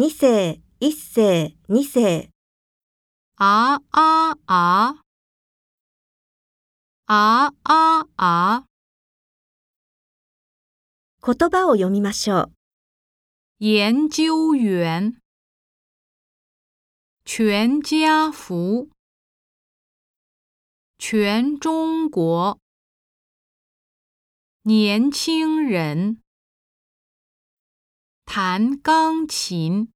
二世、一世、二世。啊啊啊！啊啊啊！言葉を読みましょう。研究员，全家福，全中国，年轻人，弹钢琴。